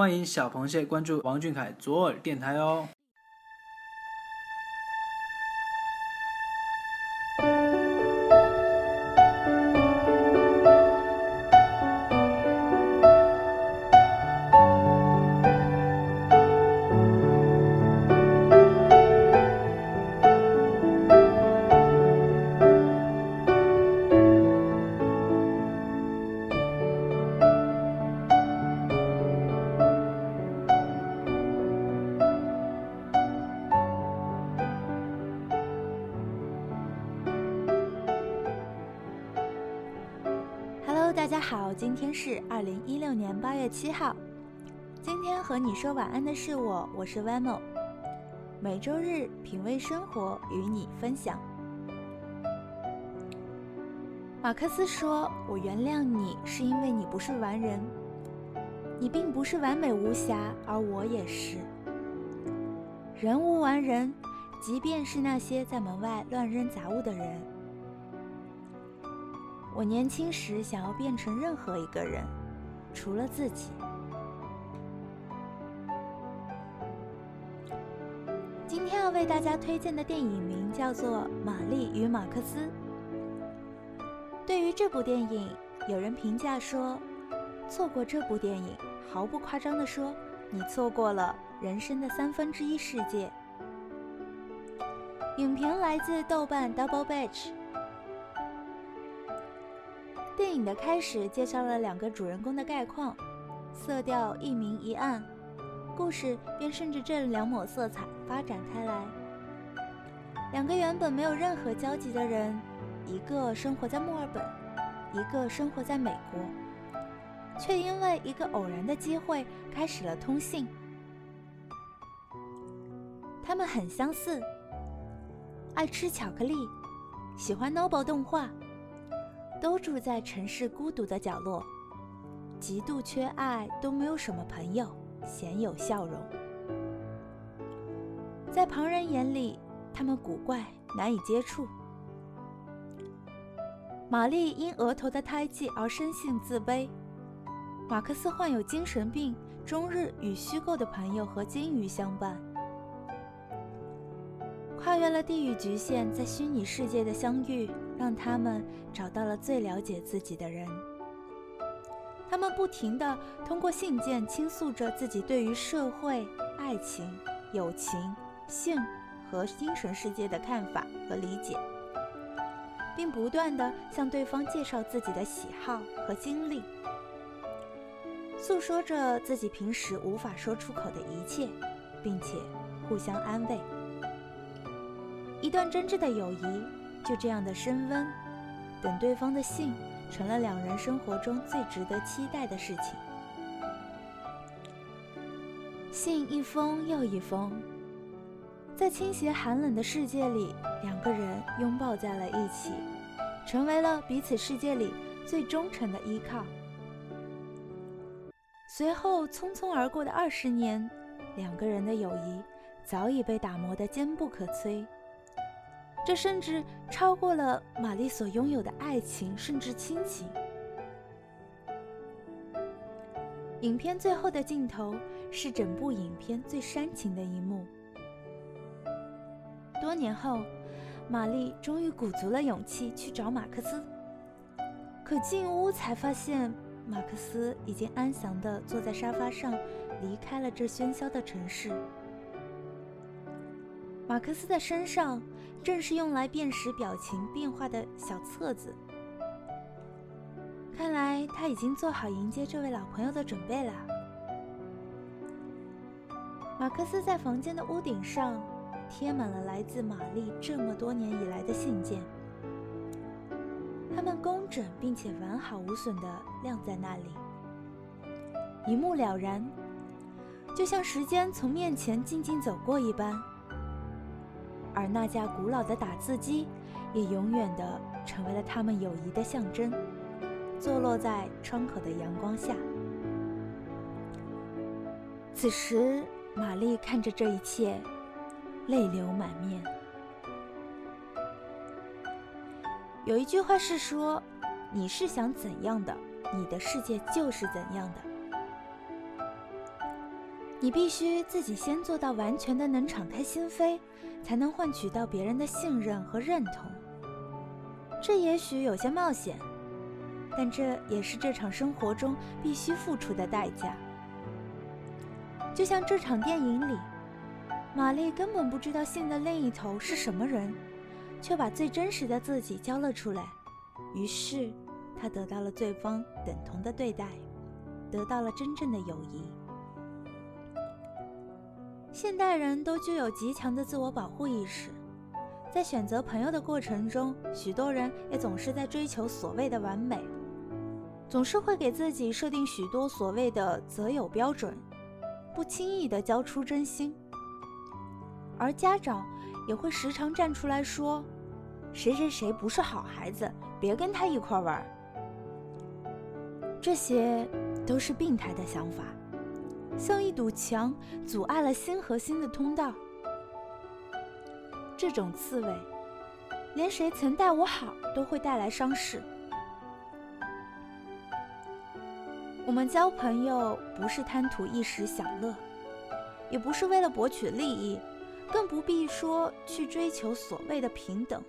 欢迎小螃蟹关注王俊凯左耳电台哦。家好，今天是二零一六年八月七号。今天和你说晚安的是我，我是 Vamo。每周日品味生活，与你分享。马克思说：“我原谅你，是因为你不是完人，你并不是完美无瑕，而我也是。人无完人，即便是那些在门外乱扔杂物的人。”我年轻时想要变成任何一个人，除了自己。今天要为大家推荐的电影名叫做《玛丽与马克思》。对于这部电影，有人评价说：“错过这部电影，毫不夸张地说，你错过了人生的三分之一世界。”影评来自豆瓣 Double Batch。电影的开始介绍了两个主人公的概况，色调一明一暗，故事便顺着这两抹色彩发展开来。两个原本没有任何交集的人，一个生活在墨尔本，一个生活在美国，却因为一个偶然的机会开始了通信。他们很相似，爱吃巧克力，喜欢 Noble 动画。都住在城市孤独的角落，极度缺爱，都没有什么朋友，鲜有笑容。在旁人眼里，他们古怪，难以接触。玛丽因额头的胎记而生性自卑，马克思患有精神病，终日与虚构的朋友和金鱼相伴，跨越了地域局限，在虚拟世界的相遇。让他们找到了最了解自己的人。他们不停地通过信件倾诉着自己对于社会、爱情、友情、性和精神世界的看法和理解，并不断地向对方介绍自己的喜好和经历，诉说着自己平时无法说出口的一切，并且互相安慰。一段真挚的友谊。就这样的升温，等对方的信，成了两人生活中最值得期待的事情。信一封又一封，在倾斜寒冷的世界里，两个人拥抱在了一起，成为了彼此世界里最忠诚的依靠。随后匆匆而过的二十年，两个人的友谊早已被打磨得坚不可摧。这甚至超过了玛丽所拥有的爱情，甚至亲情。影片最后的镜头是整部影片最煽情的一幕。多年后，玛丽终于鼓足了勇气去找马克思，可进屋才发现，马克思已经安详地坐在沙发上，离开了这喧嚣的城市。马克思的身上正是用来辨识表情变化的小册子，看来他已经做好迎接这位老朋友的准备了。马克思在房间的屋顶上贴满了来自玛丽这么多年以来的信件，它们工整并且完好无损地晾在那里，一目了然，就像时间从面前静静走过一般。而那架古老的打字机，也永远的成为了他们友谊的象征，坐落在窗口的阳光下。此时，玛丽看着这一切，泪流满面。有一句话是说：“你是想怎样的，你的世界就是怎样的。”你必须自己先做到完全的能敞开心扉，才能换取到别人的信任和认同。这也许有些冒险，但这也是这场生活中必须付出的代价。就像这场电影里，玛丽根本不知道信的另一头是什么人，却把最真实的自己交了出来，于是她得到了对方等同的对待，得到了真正的友谊。现代人都具有极强的自我保护意识，在选择朋友的过程中，许多人也总是在追求所谓的完美，总是会给自己设定许多所谓的择友标准，不轻易的交出真心。而家长也会时常站出来说：“谁谁谁不是好孩子，别跟他一块玩。”这些都是病态的想法。像一堵墙，阻碍了心和心的通道。这种刺猬，连谁曾待我好都会带来伤势。我们交朋友不是贪图一时享乐，也不是为了博取利益，更不必说去追求所谓的平等。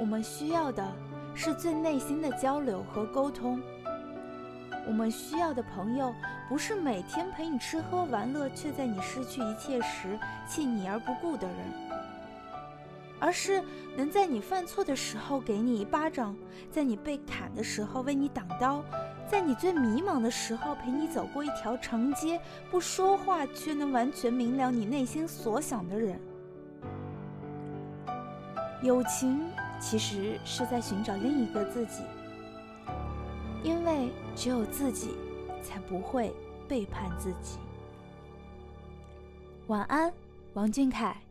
我们需要的是最内心的交流和沟通。我们需要的朋友，不是每天陪你吃喝玩乐，却在你失去一切时弃你而不顾的人，而是能在你犯错的时候给你一巴掌，在你被砍的时候为你挡刀，在你最迷茫的时候陪你走过一条长街，不说话却能完全明了你内心所想的人。友情其实是在寻找另一个自己。因为只有自己，才不会背叛自己。晚安，王俊凯。